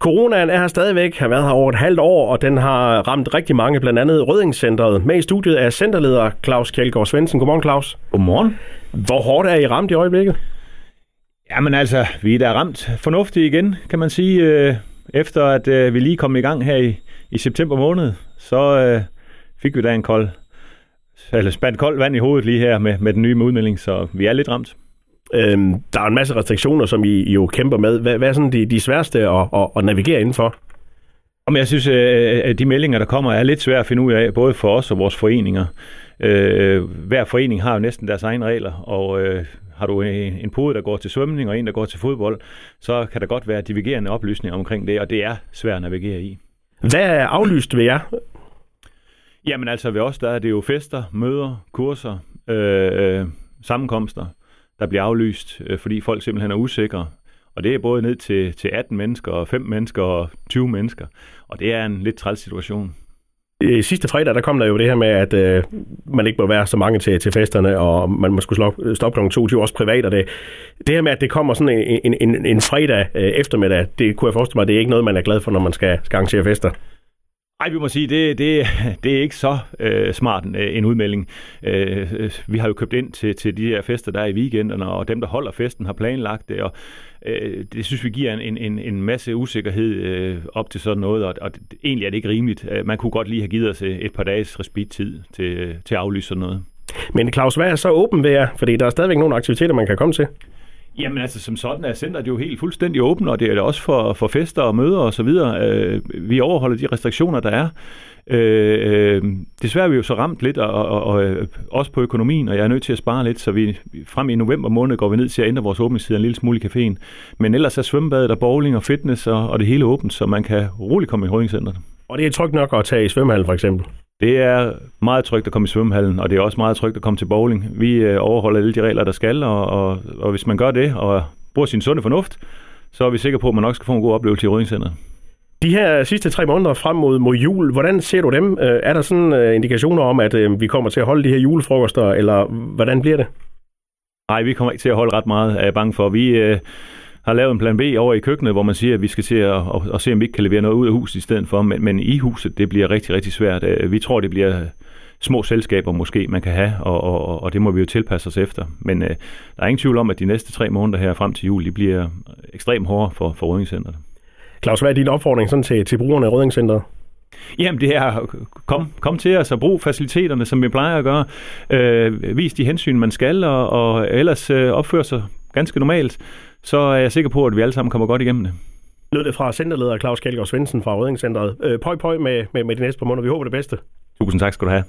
Coronaen er her stadigvæk, har været her over et halvt år, og den har ramt rigtig mange, blandt andet Røddingscenteret. Med i studiet er centerleder Claus Kjeldgaard Svendsen. Godmorgen, Claus. Godmorgen. Hvor hårdt er I ramt i øjeblikket? Jamen altså, vi er da ramt fornuftigt igen, kan man sige. Øh, efter at øh, vi lige kom i gang her i, i september måned, så øh, fik vi da en kold, eller spændt koldt vand i hovedet lige her med, med den nye udmelding, så vi er lidt ramt. Øhm, der er en masse restriktioner, som I, jo kæmper med. Hvad, hvad er sådan de, de sværeste at, at, at navigere indenfor? Om jeg synes, at de meldinger, der kommer, er lidt svære at finde ud af, både for os og vores foreninger. Øh, hver forening har jo næsten deres egne regler, og øh, har du en, en pude, der går til svømning, og en, der går til fodbold, så kan der godt være divergerende oplysninger omkring det, og det er svært at navigere i. Hvad er aflyst ved jer? Jamen altså ved os, der er det jo fester, møder, kurser, øh, sammenkomster, der bliver aflyst, øh, fordi folk simpelthen er usikre. Og det er både ned til, til 18 mennesker, og 5 mennesker og 20 mennesker. Og det er en lidt træls situation. I sidste fredag, der kom der jo det her med, at øh, man ikke må være så mange til, til festerne, og man må skulle stoppe kl. 22, også privat. Og det, det her med, at det kommer sådan en, en, en fredag øh, eftermiddag, det kunne jeg forestille mig, det er ikke noget, man er glad for, når man skal, skal arrangere fester. Ej, vi må sige, det, det, det er ikke så øh, smart en, en udmelding. Øh, vi har jo købt ind til, til de her fester, der er i weekenderne, og dem, der holder festen, har planlagt det, og øh, det synes vi giver en, en, en masse usikkerhed øh, op til sådan noget, og, og egentlig er det ikke rimeligt. Øh, man kunne godt lige have givet os øh, et par dages respit-tid til, til at aflyse sådan noget. Men Claus, hvad er så åben ved jer? Fordi der er stadigvæk nogle aktiviteter, man kan komme til. Jamen altså, som sådan er centret jo helt fuldstændig åbent, og det er det også for, for fester og møder og så videre. Øh, vi overholder de restriktioner, der er. Øh, øh desværre er vi jo så ramt lidt, og, og, og øh, også på økonomien, og jeg er nødt til at spare lidt, så vi frem i november måned går vi ned til at ændre vores åbningstid en lille smule i caféen. Men ellers er svømmebadet og bowling og fitness og, og det hele åbent, så man kan roligt komme i Rødingcenteret. Og det er trygt nok at tage i svømmehallen for eksempel? Det er meget trygt at komme i svømmehallen, og det er også meget trygt at komme til bowling. Vi øh, overholder alle de regler, der skal, og, og, og hvis man gør det og bruger sin sunde fornuft, så er vi sikre på, at man nok skal få en god oplevelse i Rødingcenteret. De her sidste tre måneder frem mod, mod jul, hvordan ser du dem? Øh, er der sådan uh, indikationer om, at vi kommer til at holde de her julefrokoster, eller hvordan bliver det? Nej, vi kommer ikke til at holde ret meget, er jeg bange for. Vi uh, har lavet en plan B over i køkkenet, hvor man siger, at vi skal se at, at, at se, om vi ikke kan levere noget ud af huset i stedet for. Men, men i huset, det bliver rigtig, rigtig svært. Vi tror, det bliver små selskaber måske, man kan have, og, og, og det må vi jo tilpasse os efter. Men uh, der er ingen tvivl om, at de næste tre måneder her frem til jul, de bliver ekstremt hårde for, for Rødingcenteret. Claus, hvad er din opfordring sådan til, til brugerne af Rødingcenteret? Jamen det er, kom, kom til os og brug faciliteterne, som vi plejer at gøre. Øh, vis de hensyn, man skal, og, og ellers øh, opføre sig ganske normalt. Så er jeg sikker på, at vi alle sammen kommer godt igennem det. Lød det fra centerleder Claus Kjeldgaard Svendsen fra Rødingcenteret. Øh, pøj pøj med, med, med de næste par måneder. Vi håber det bedste. Tusind tak skal du have.